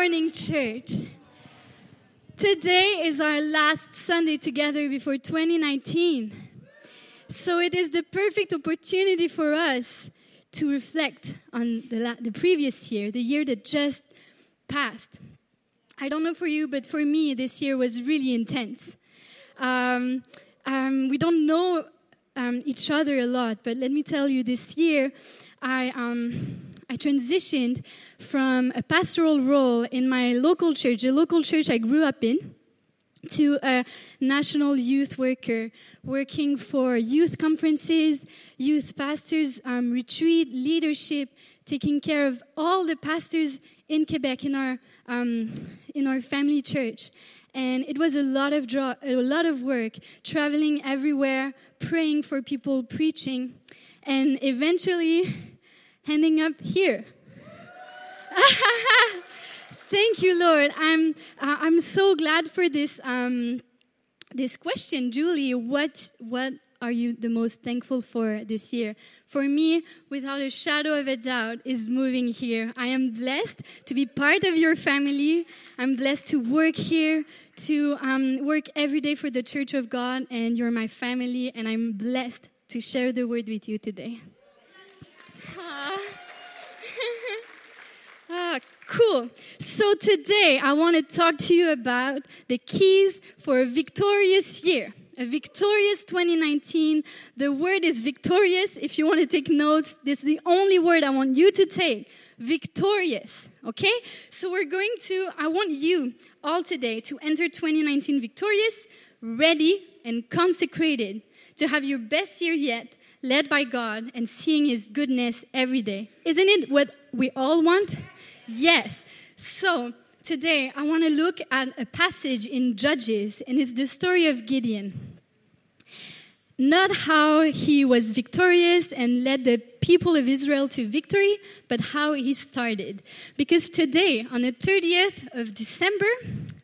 morning, church. Today is our last Sunday together before 2019. So it is the perfect opportunity for us to reflect on the, la- the previous year, the year that just passed. I don't know for you, but for me, this year was really intense. Um, um, we don't know um, each other a lot, but let me tell you, this year I um, I transitioned from a pastoral role in my local church, the local church I grew up in, to a national youth worker working for youth conferences, youth pastors, um, retreat, leadership, taking care of all the pastors in Quebec in our um, in our family church. And it was a lot of draw, a lot of work, traveling everywhere, praying for people, preaching, and eventually ending up here. Thank you, Lord. I'm uh, I'm so glad for this um, this question, Julie. What what are you the most thankful for this year? For me, without a shadow of a doubt, is moving here. I am blessed to be part of your family. I'm blessed to work here, to um, work every day for the Church of God, and you're my family, and I'm blessed to share the word with you today. Ah, cool. So today I want to talk to you about the keys for a victorious year. A victorious 2019. The word is victorious. If you want to take notes, this is the only word I want you to take. Victorious. Okay? So we're going to, I want you all today to enter 2019 victorious, ready, and consecrated to have your best year yet led by God and seeing His goodness every day. Isn't it what we all want? Yes. So today I want to look at a passage in Judges, and it's the story of Gideon. Not how he was victorious and led the people of Israel to victory, but how he started. Because today, on the 30th of December,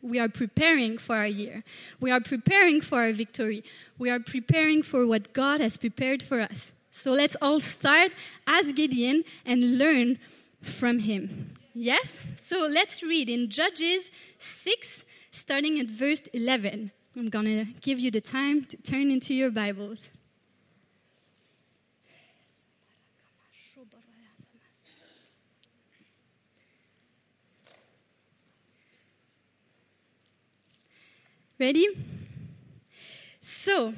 we are preparing for our year. We are preparing for our victory. We are preparing for what God has prepared for us. So let's all start as Gideon and learn from him. Yes? So let's read in Judges 6, starting at verse 11. I'm going to give you the time to turn into your Bibles. Ready? So,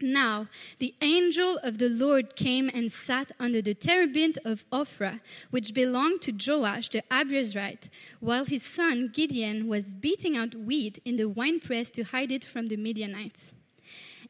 now the angel of the Lord came and sat under the terebinth of Ophrah, which belonged to Joash the Abiezrite, while his son Gideon was beating out wheat in the winepress to hide it from the Midianites.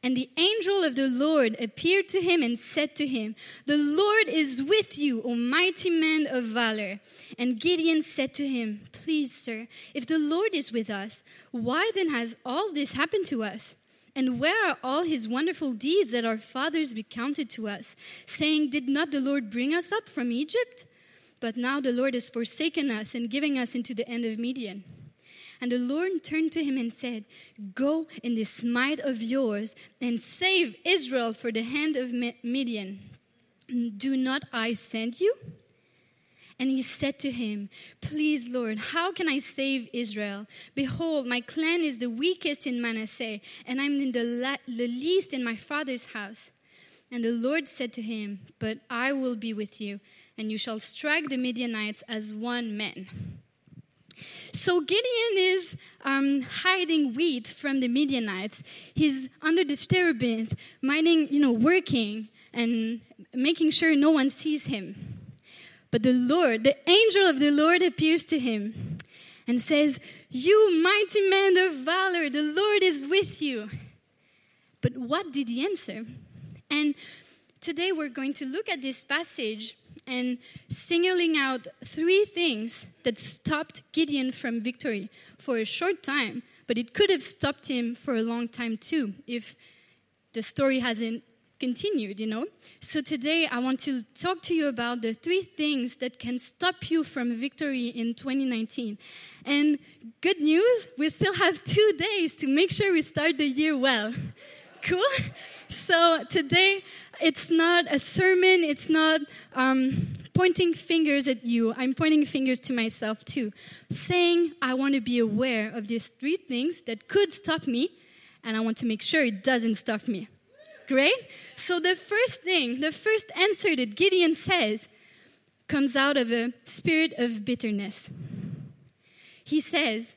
And the angel of the Lord appeared to him and said to him, The Lord is with you, O mighty man of valor. And Gideon said to him, Please, sir, if the Lord is with us, why then has all this happened to us? And where are all his wonderful deeds that our fathers recounted to us, saying, Did not the Lord bring us up from Egypt? But now the Lord has forsaken us and giving us into the end of Midian. And the Lord turned to him and said, Go in this might of yours and save Israel for the hand of Midian. Do not I send you? And he said to him, Please, Lord, how can I save Israel? Behold, my clan is the weakest in Manasseh, and I'm in the, la- the least in my father's house. And the Lord said to him, But I will be with you, and you shall strike the Midianites as one man. So Gideon is um, hiding wheat from the Midianites. He's under the terebinth, minding, you know, working and making sure no one sees him. But the Lord, the angel of the Lord appears to him and says, You mighty man of valor, the Lord is with you. But what did he answer? And today we're going to look at this passage and singling out three things that stopped Gideon from victory for a short time, but it could have stopped him for a long time too if the story hasn't continued, you know? So today I want to talk to you about the three things that can stop you from victory in 2019. And good news, we still have two days to make sure we start the year well. cool? So today it's not a sermon, it's not um, pointing fingers at you. I'm pointing fingers to myself too, saying I want to be aware of these three things that could stop me, and I want to make sure it doesn't stop me. Great? So the first thing, the first answer that Gideon says comes out of a spirit of bitterness. He says,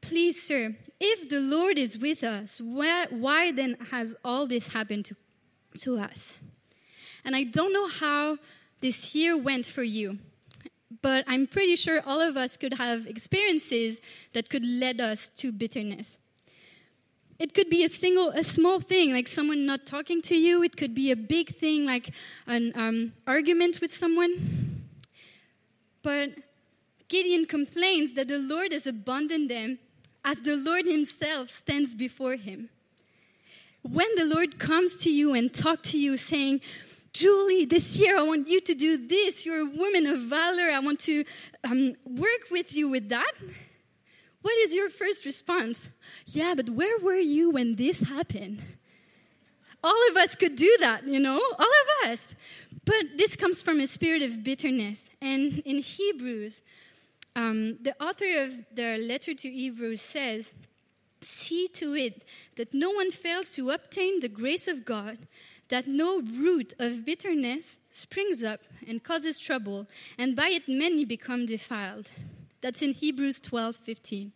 Please, sir, if the Lord is with us, why, why then has all this happened to, to us? And I don't know how this year went for you, but I'm pretty sure all of us could have experiences that could lead us to bitterness. It could be a single, a small thing, like someone not talking to you. It could be a big thing, like an um, argument with someone. But Gideon complains that the Lord has abandoned them as the Lord Himself stands before him. When the Lord comes to you and talk to you saying, Julie, this year I want you to do this. You're a woman of valor. I want to um, work with you with that. What is your first response? Yeah, but where were you when this happened? All of us could do that, you know, all of us. But this comes from a spirit of bitterness. And in Hebrews, um, the author of the letter to Hebrews says, See to it that no one fails to obtain the grace of God, that no root of bitterness springs up and causes trouble, and by it many become defiled. That's in Hebrews 12 15.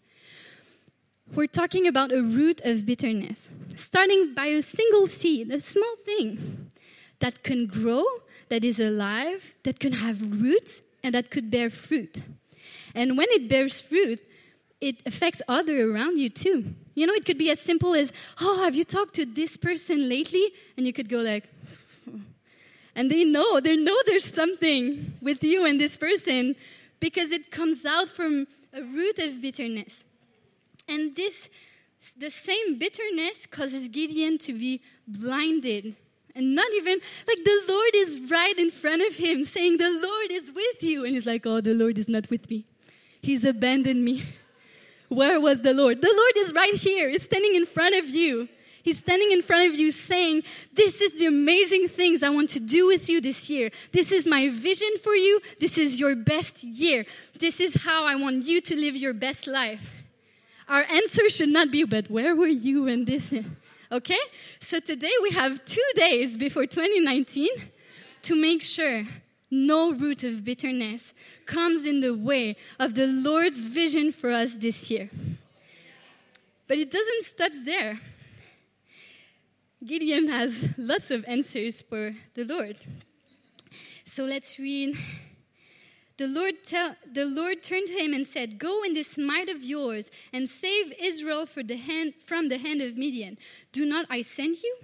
We're talking about a root of bitterness, starting by a single seed, a small thing that can grow, that is alive, that can have roots, and that could bear fruit. And when it bears fruit, it affects other around you too. You know, it could be as simple as, "Oh, have you talked to this person lately?" And you could go like, and they know, they know there's something with you and this person because it comes out from a root of bitterness. And this, the same bitterness causes Gideon to be blinded. And not even, like the Lord is right in front of him saying, The Lord is with you. And he's like, Oh, the Lord is not with me. He's abandoned me. Where was the Lord? The Lord is right here. He's standing in front of you. He's standing in front of you saying, This is the amazing things I want to do with you this year. This is my vision for you. This is your best year. This is how I want you to live your best life. Our answer should not be, But where were you when this? Okay? So today we have two days before 2019 to make sure no root of bitterness comes in the way of the Lord's vision for us this year. But it doesn't stop there. Gideon has lots of answers for the Lord. So let's read. The Lord, tell, the Lord turned to him and said, Go in this might of yours and save Israel the hand, from the hand of Midian. Do not I send you?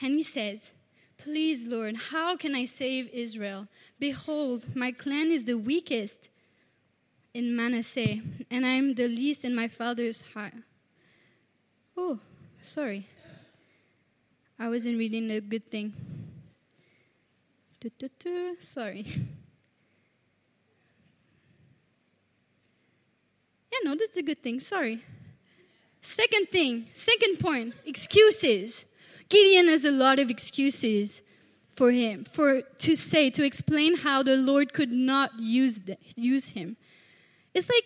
And he says, Please, Lord, how can I save Israel? Behold, my clan is the weakest in Manasseh, and I am the least in my father's house. Oh, sorry. I wasn't reading a good thing. Sorry. Yeah, no, that's a good thing. Sorry. Second thing, second point excuses. Gideon has a lot of excuses for him, for to say, to explain how the Lord could not use, the, use him. It's like,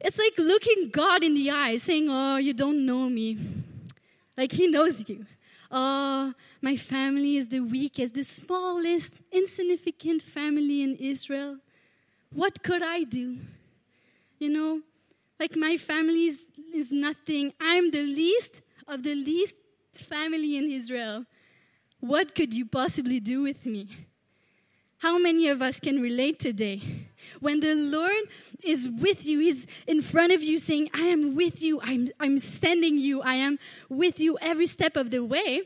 it's like looking God in the eye, saying, Oh, you don't know me. Like he knows you. Oh, my family is the weakest, the smallest, insignificant family in Israel. What could I do? You know, like my family is, is nothing. I'm the least of the least family in Israel. What could you possibly do with me? How many of us can relate today? When the Lord is with you, He's in front of you saying, I am with you, I'm, I'm sending you, I am with you every step of the way.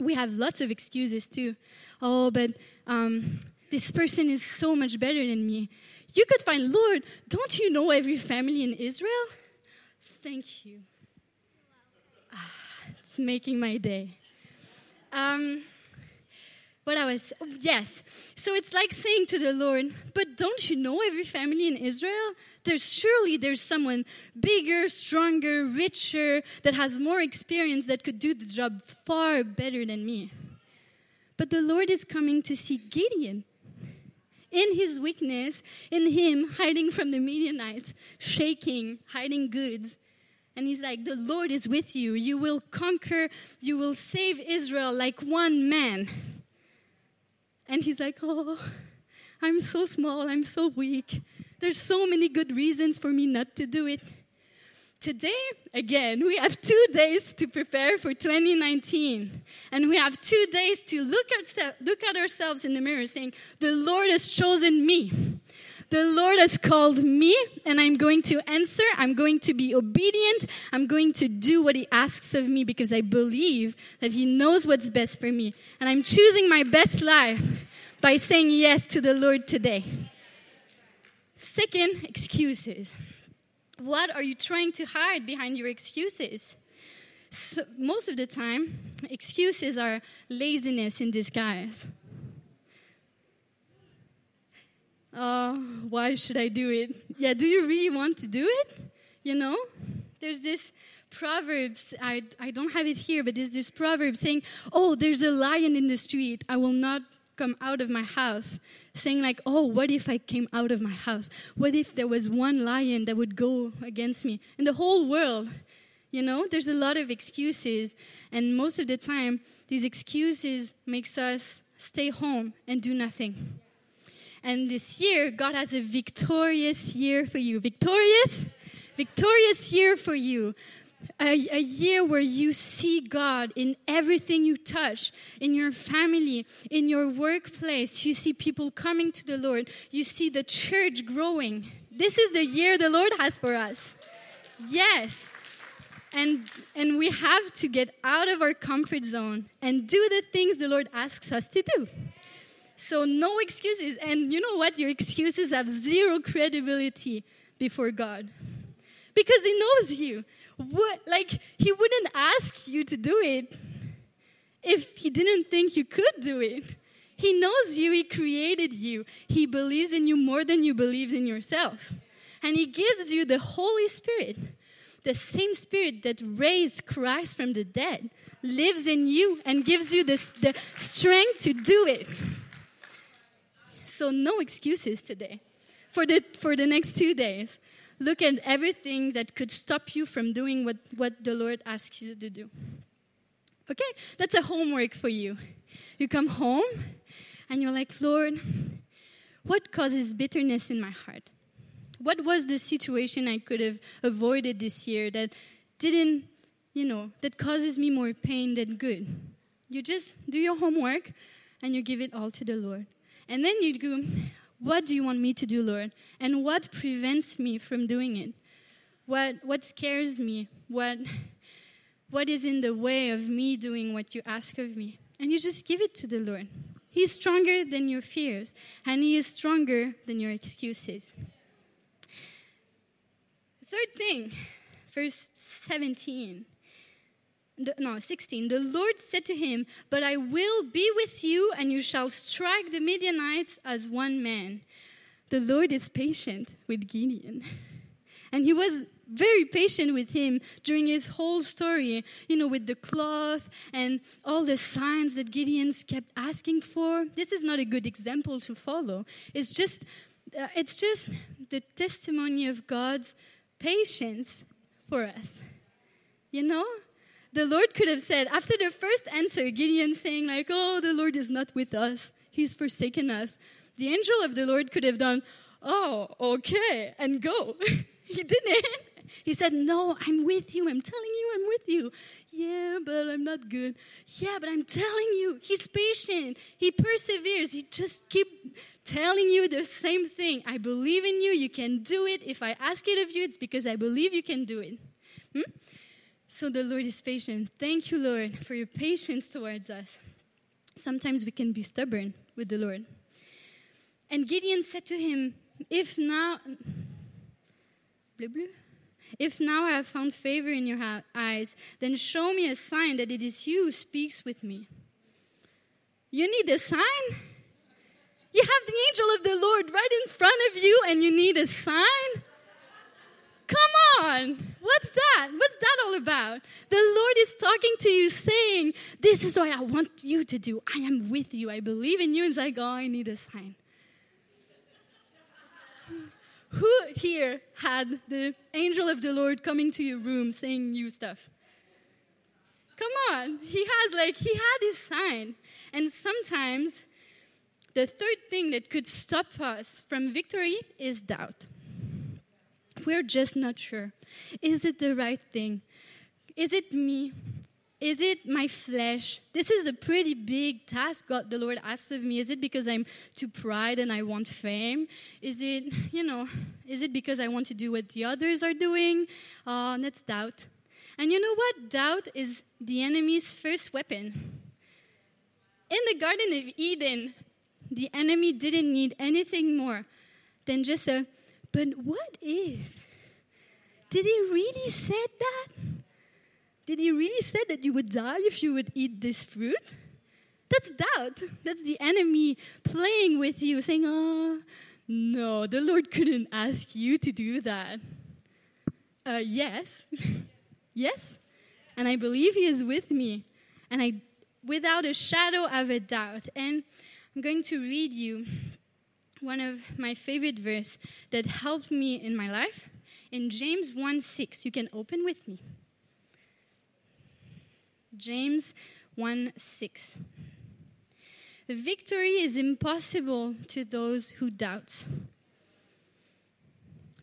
We have lots of excuses too. Oh, but um, this person is so much better than me. You could find, Lord, don't you know every family in Israel? Thank you Ah, it's making my day. Um, what I was, oh, yes. So it's like saying to the Lord, but don't you know every family in Israel? There's surely there's someone bigger, stronger, richer, that has more experience that could do the job far better than me. But the Lord is coming to see Gideon in his weakness, in him hiding from the Midianites, shaking, hiding goods. And he's like, The Lord is with you. You will conquer, you will save Israel like one man. And he's like, Oh, I'm so small, I'm so weak. There's so many good reasons for me not to do it. Today, again, we have two days to prepare for 2019. And we have two days to look at, look at ourselves in the mirror saying, The Lord has chosen me. The Lord has called me, and I'm going to answer. I'm going to be obedient. I'm going to do what He asks of me because I believe that He knows what's best for me. And I'm choosing my best life by saying yes to the Lord today. Second, excuses. What are you trying to hide behind your excuses? So most of the time, excuses are laziness in disguise. Oh, why should I do it? Yeah, do you really want to do it? You know? There's this Proverbs, I, I don't have it here, but there's this proverb saying, Oh, there's a lion in the street. I will not come out of my house saying like oh what if i came out of my house what if there was one lion that would go against me in the whole world you know there's a lot of excuses and most of the time these excuses makes us stay home and do nothing and this year god has a victorious year for you victorious victorious year for you a, a, year where you see God in everything you touch, in your family, in your workplace. You see people coming to the Lord. You see the church growing. This is the year the Lord has for us. Yes. And, and we have to get out of our comfort zone and do the things the Lord asks us to do. So, no excuses. And you know what? Your excuses have zero credibility before God because He knows you would like he wouldn't ask you to do it if he didn't think you could do it. He knows you, he created you. He believes in you more than you believe in yourself. And he gives you the Holy Spirit. The same spirit that raised Christ from the dead lives in you and gives you this, the strength to do it. So no excuses today for the, for the next two days look at everything that could stop you from doing what, what the Lord asks you to do. Okay? That's a homework for you. You come home and you're like, Lord, what causes bitterness in my heart? What was the situation I could have avoided this year that didn't, you know, that causes me more pain than good? You just do your homework and you give it all to the Lord. And then you'd go, what do you want me to do, Lord? And what prevents me from doing it? What, what scares me? What, what is in the way of me doing what you ask of me? And you just give it to the Lord. He's stronger than your fears, and He is stronger than your excuses. Third thing, verse 17 no, 16. The Lord said to him, But I will be with you, and you shall strike the Midianites as one man. The Lord is patient with Gideon. And he was very patient with him during his whole story, you know, with the cloth and all the signs that Gideon's kept asking for. This is not a good example to follow. It's just, uh, it's just the testimony of God's patience for us. You know? The Lord could have said, after the first answer, Gideon saying, like, oh, the Lord is not with us, he's forsaken us. The angel of the Lord could have done, oh, okay, and go. he didn't. He said, No, I'm with you. I'm telling you, I'm with you. Yeah, but I'm not good. Yeah, but I'm telling you, he's patient. He perseveres. He just keep telling you the same thing. I believe in you. You can do it. If I ask it of you, it's because I believe you can do it. Hmm? So the Lord is patient. Thank you, Lord, for your patience towards us. Sometimes we can be stubborn with the Lord. And Gideon said to him, If now, if now I have found favor in your eyes, then show me a sign that it is you who speaks with me. You need a sign? You have the angel of the Lord right in front of you and you need a sign? Come on. What's that? What's that all about? The Lord is talking to you, saying, This is what I want you to do. I am with you. I believe in you. And it's like, Oh, I need a sign. Who here had the angel of the Lord coming to your room saying new stuff? Come on. He has, like, he had his sign. And sometimes the third thing that could stop us from victory is doubt. We're just not sure. Is it the right thing? Is it me? Is it my flesh? This is a pretty big task God the Lord asks of me. Is it because I'm too pride and I want fame? Is it, you know, is it because I want to do what the others are doing? Uh, that's doubt. And you know what? Doubt is the enemy's first weapon. In the Garden of Eden, the enemy didn't need anything more than just a, but what if? Did he really said that? Did he really say that you would die if you would eat this fruit? That's doubt. That's the enemy playing with you, saying, Oh, no, the Lord couldn't ask you to do that. Uh, yes. yes. And I believe He is with me. And I, without a shadow of a doubt. And I'm going to read you one of my favorite verse that helped me in my life in James 1 6. You can open with me. James 1 6. Victory is impossible to those who doubt.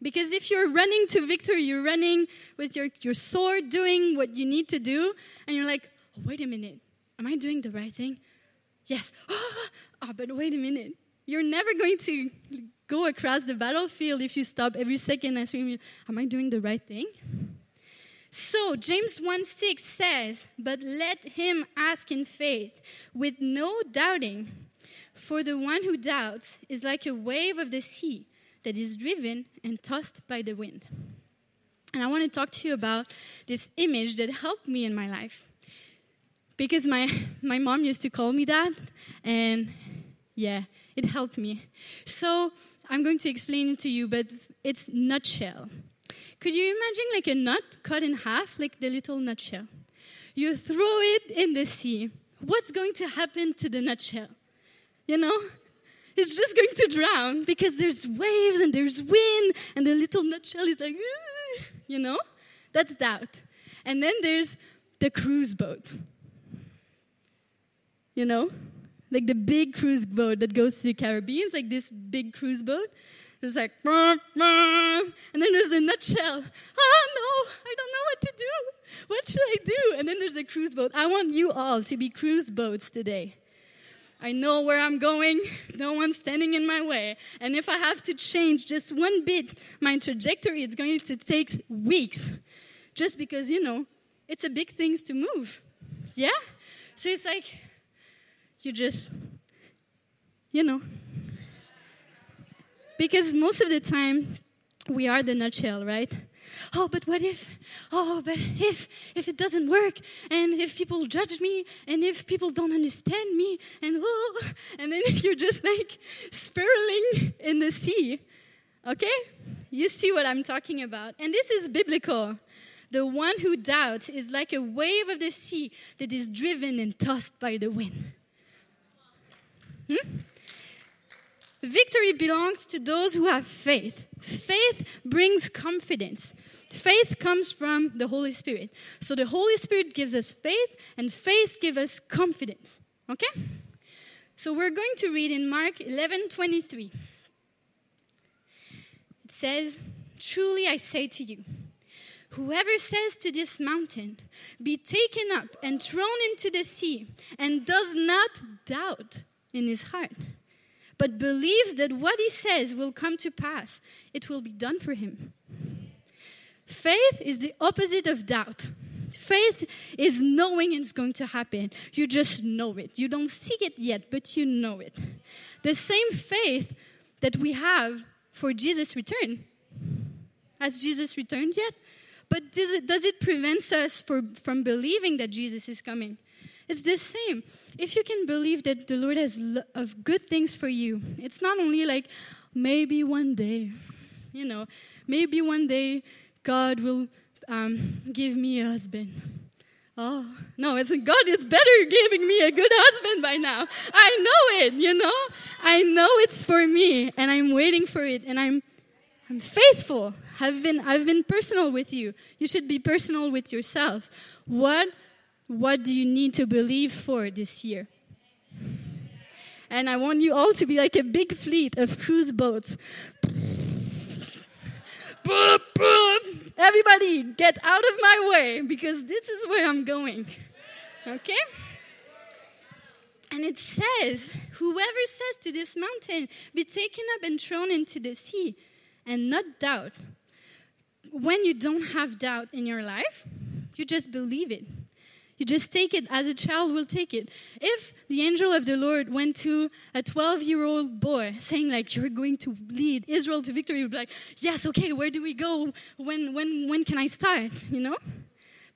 Because if you're running to victory, you're running with your, your sword doing what you need to do, and you're like, oh, wait a minute, am I doing the right thing? Yes. Oh, but wait a minute. You're never going to go across the battlefield if you stop every second asking, am I doing the right thing? So, James 1 6 says, But let him ask in faith, with no doubting. For the one who doubts is like a wave of the sea that is driven and tossed by the wind. And I want to talk to you about this image that helped me in my life. Because my, my mom used to call me that, and yeah, it helped me. So I'm going to explain it to you, but it's nutshell. Could you imagine like a nut cut in half, like the little nutshell? You throw it in the sea. What's going to happen to the nutshell? You know? It's just going to drown because there's waves and there's wind, and the little nutshell is like, you know? That's doubt. And then there's the cruise boat. You know? Like the big cruise boat that goes to the Caribbean. It's like this big cruise boat. There's like, and then there's a nutshell. Oh no, I don't know what to do. What should I do? And then there's a cruise boat. I want you all to be cruise boats today. I know where I'm going. No one's standing in my way. And if I have to change just one bit my trajectory, it's going to take weeks. Just because, you know, it's a big thing to move. Yeah? So it's like, you just, you know, because most of the time, we are the nutshell, right? Oh, but what if? Oh, but if if it doesn't work, and if people judge me, and if people don't understand me, and oh, and then you're just like spiraling in the sea. Okay, you see what I'm talking about, and this is biblical. The one who doubts is like a wave of the sea that is driven and tossed by the wind. Hmm? Victory belongs to those who have faith. Faith brings confidence. Faith comes from the Holy Spirit. So the Holy Spirit gives us faith, and faith gives us confidence. Okay? So we're going to read in Mark 11 23. It says, Truly I say to you, Whoever says to this mountain, Be taken up and thrown into the sea, and does not doubt in his heart, but believes that what he says will come to pass, it will be done for him. Faith is the opposite of doubt. Faith is knowing it's going to happen. You just know it. You don't see it yet, but you know it. The same faith that we have for Jesus' return. Has Jesus returned yet? But does it, does it prevent us for, from believing that Jesus is coming? It's the same. If you can believe that the Lord has lo- of good things for you, it's not only like maybe one day, you know, maybe one day God will um, give me a husband. Oh, no, it's God is better giving me a good husband by now. I know it, you know? I know it's for me and I'm waiting for it and I'm I'm faithful. I've been I've been personal with you. You should be personal with yourselves. What what do you need to believe for this year? And I want you all to be like a big fleet of cruise boats. Everybody, get out of my way because this is where I'm going. Okay? And it says, Whoever says to this mountain, Be taken up and thrown into the sea, and not doubt. When you don't have doubt in your life, you just believe it. You just take it as a child will take it. If the angel of the Lord went to a 12 year old boy saying, like, you're going to lead Israel to victory, you'd be like, yes, okay, where do we go? When, when, when can I start? You know?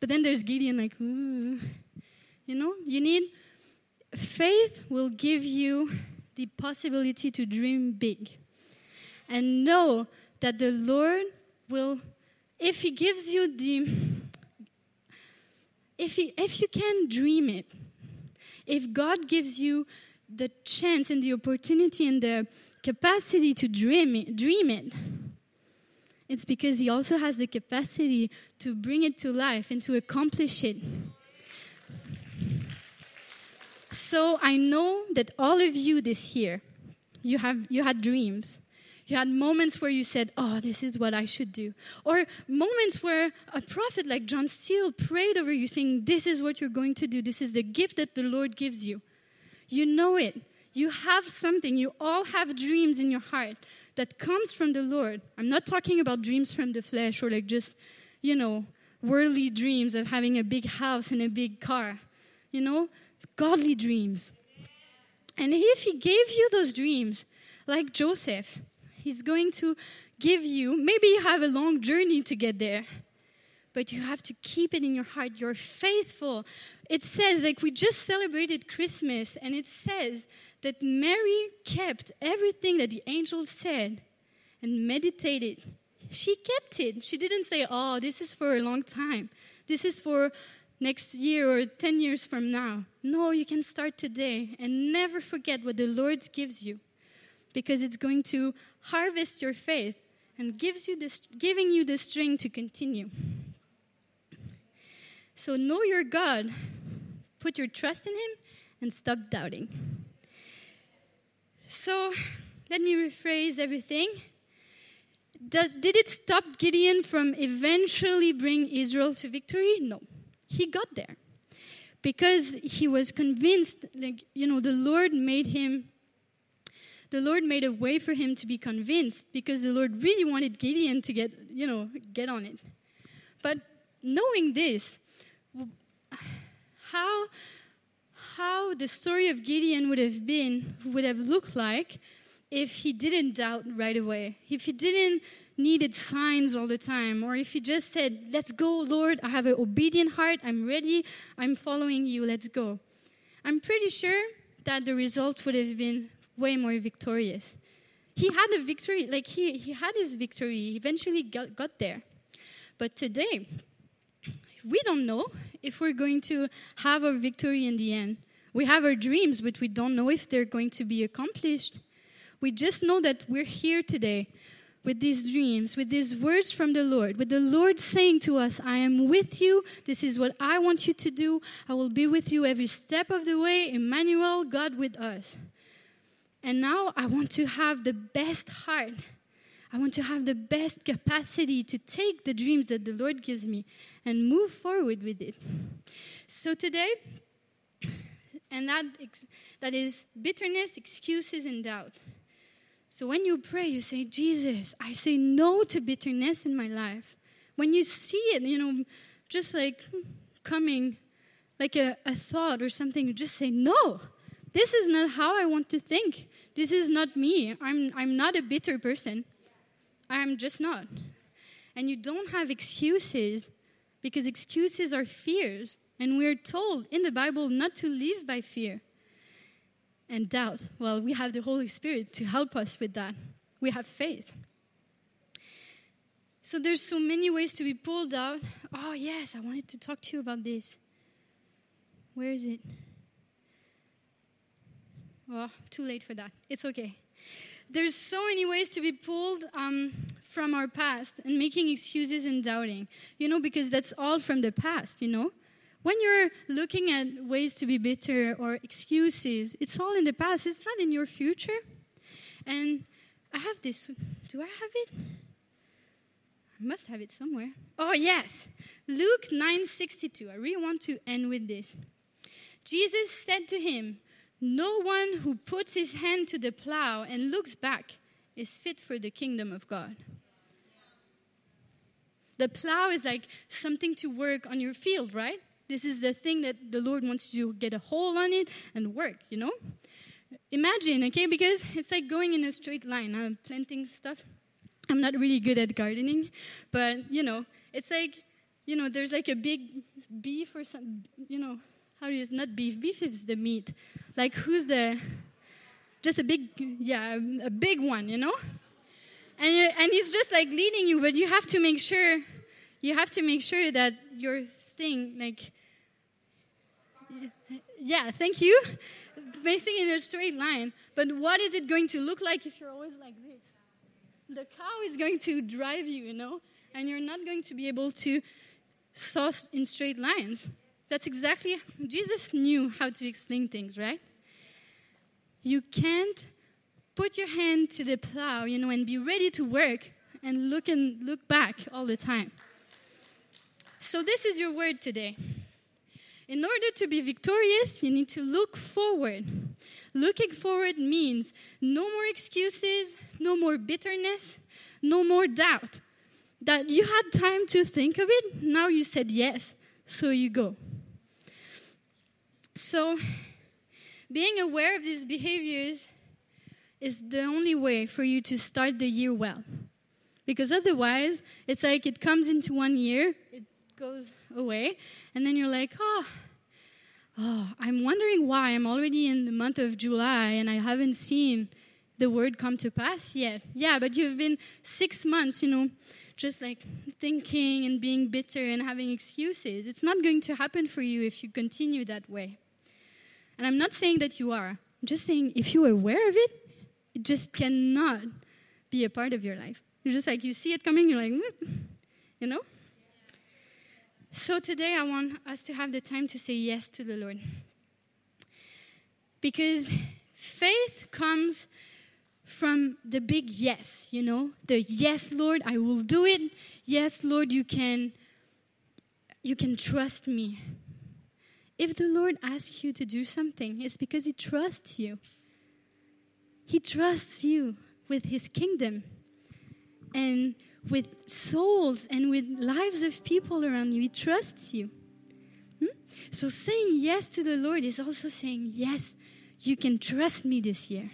But then there's Gideon, like, ooh. You know, you need faith will give you the possibility to dream big and know that the Lord will, if He gives you the if, he, if you can dream it, if God gives you the chance and the opportunity and the capacity to dream it, dream it, it's because He also has the capacity to bring it to life and to accomplish it. So I know that all of you this year, you have you had dreams. You had moments where you said, Oh, this is what I should do. Or moments where a prophet like John Steele prayed over you, saying, This is what you're going to do. This is the gift that the Lord gives you. You know it. You have something. You all have dreams in your heart that comes from the Lord. I'm not talking about dreams from the flesh or like just, you know, worldly dreams of having a big house and a big car. You know, godly dreams. And if He gave you those dreams, like Joseph, He's going to give you, maybe you have a long journey to get there, but you have to keep it in your heart. You're faithful. It says, like we just celebrated Christmas, and it says that Mary kept everything that the angel said and meditated. She kept it. She didn't say, oh, this is for a long time. This is for next year or 10 years from now. No, you can start today and never forget what the Lord gives you because it's going to harvest your faith and gives you this, giving you the strength to continue. So know your God, put your trust in Him, and stop doubting. So let me rephrase everything. Did it stop Gideon from eventually bring Israel to victory? No. He got there because he was convinced, like, you know, the Lord made him the Lord made a way for him to be convinced because the Lord really wanted Gideon to get, you know, get on it. But knowing this, how how the story of Gideon would have been would have looked like if he didn't doubt right away. If he didn't needed signs all the time or if he just said, "Let's go, Lord. I have an obedient heart. I'm ready. I'm following you. Let's go." I'm pretty sure that the result would have been way more victorious. He had a victory, like he, he had his victory, he eventually got, got there. But today, we don't know if we're going to have our victory in the end. We have our dreams, but we don't know if they're going to be accomplished. We just know that we're here today with these dreams, with these words from the Lord, with the Lord saying to us, I am with you. This is what I want you to do. I will be with you every step of the way. Emmanuel, God with us. And now I want to have the best heart. I want to have the best capacity to take the dreams that the Lord gives me and move forward with it. So today, and that, that is bitterness, excuses, and doubt. So when you pray, you say, Jesus, I say no to bitterness in my life. When you see it, you know, just like coming like a, a thought or something, you just say, No, this is not how I want to think. This is not me. I'm, I'm not a bitter person. I'm just not. And you don't have excuses because excuses are fears. And we're told in the Bible not to live by fear and doubt. Well, we have the Holy Spirit to help us with that. We have faith. So there's so many ways to be pulled out. Oh, yes, I wanted to talk to you about this. Where is it? Well, too late for that. It's okay. There's so many ways to be pulled um, from our past and making excuses and doubting, you know, because that's all from the past, you know. When you're looking at ways to be bitter or excuses, it's all in the past, it's not in your future. And I have this. Do I have it? I must have it somewhere. Oh, yes. Luke 9:62. I really want to end with this. Jesus said to him, no one who puts his hand to the plow and looks back is fit for the kingdom of God. The plow is like something to work on your field, right? This is the thing that the Lord wants you to get a hold on it and work, you know? Imagine, okay, because it's like going in a straight line. I'm planting stuff. I'm not really good at gardening, but you know, it's like, you know, there's like a big beef or some, you know, how do you, not beef, beef is the meat. Like who's the, just a big, yeah, a big one, you know? And, and he's just like leading you, but you have to make sure, you have to make sure that your thing, like, yeah, thank you, basically in a straight line. But what is it going to look like if you're always like this? The cow is going to drive you, you know, and you're not going to be able to saw in straight lines. That's exactly, Jesus knew how to explain things, right? You can't put your hand to the plow, you know, and be ready to work and look and look back all the time. So this is your word today. In order to be victorious, you need to look forward. Looking forward means no more excuses, no more bitterness, no more doubt. That you had time to think of it, now you said yes, so you go. So, being aware of these behaviors is the only way for you to start the year well. Because otherwise, it's like it comes into one year, it goes away, and then you're like, oh, oh, I'm wondering why I'm already in the month of July and I haven't seen the word come to pass yet. Yeah, but you've been six months, you know, just like thinking and being bitter and having excuses. It's not going to happen for you if you continue that way. And I'm not saying that you are. I'm just saying if you're aware of it, it just cannot be a part of your life. You're just like, you see it coming, you're like, mm, you know? So today I want us to have the time to say yes to the Lord. Because faith comes from the big yes, you know? The yes, Lord, I will do it. Yes, Lord, you can you can trust me. If the Lord asks you to do something, it's because He trusts you. He trusts you with His kingdom and with souls and with lives of people around you. He trusts you. Hmm? So saying yes to the Lord is also saying, Yes, you can trust me this year.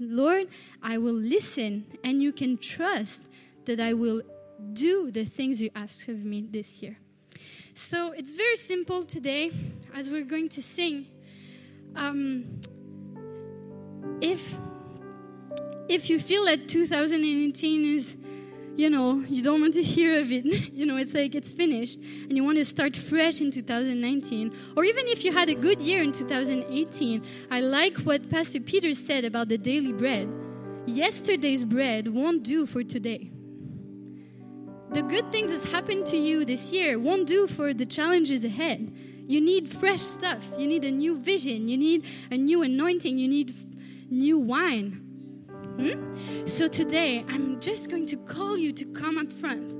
Lord, I will listen, and you can trust that I will do the things you ask of me this year. So it's very simple today as we're going to sing. Um, if if you feel that 2018 is you know you don't want to hear of it you know it's like it's finished and you want to start fresh in 2019 or even if you had a good year in 2018 i like what pastor peter said about the daily bread yesterday's bread won't do for today the good things that's happened to you this year won't do for the challenges ahead. You need fresh stuff. You need a new vision. You need a new anointing. You need new wine. Hmm? So today, I'm just going to call you to come up front.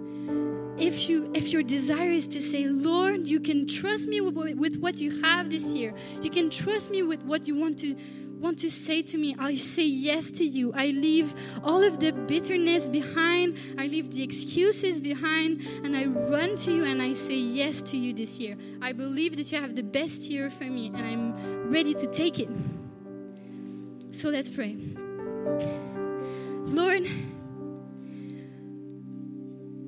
If you if your desire is to say, Lord, you can trust me with, with what you have this year. You can trust me with what you want to want to say to me, I say yes to you. I leave all of the bitterness behind, I leave the excuses behind, and I run to you and I say yes to you this year. I believe that you have the best year for me, and I'm ready to take it. So let's pray. Lord,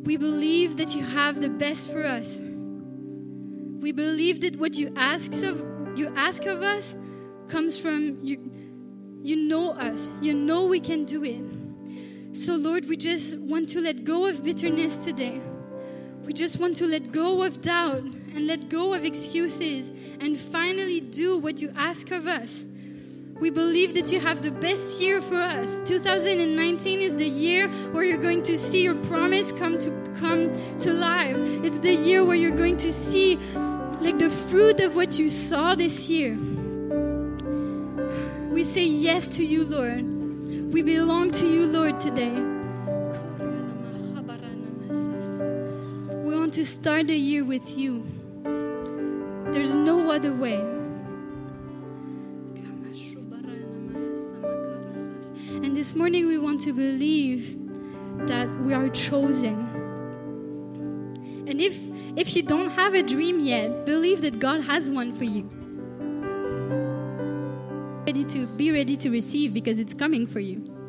we believe that you have the best for us. We believe that what you ask of you ask of us comes from you. You know us. You know we can do it. So, Lord, we just want to let go of bitterness today. We just want to let go of doubt and let go of excuses and finally do what you ask of us. We believe that you have the best year for us. 2019 is the year where you're going to see your promise come to come to life. It's the year where you're going to see like the fruit of what you saw this year. We say yes to you, Lord. We belong to you, Lord, today. We want to start the year with you. There's no other way. And this morning we want to believe that we are chosen. And if if you don't have a dream yet, believe that God has one for you. To be ready to receive because it's coming for you.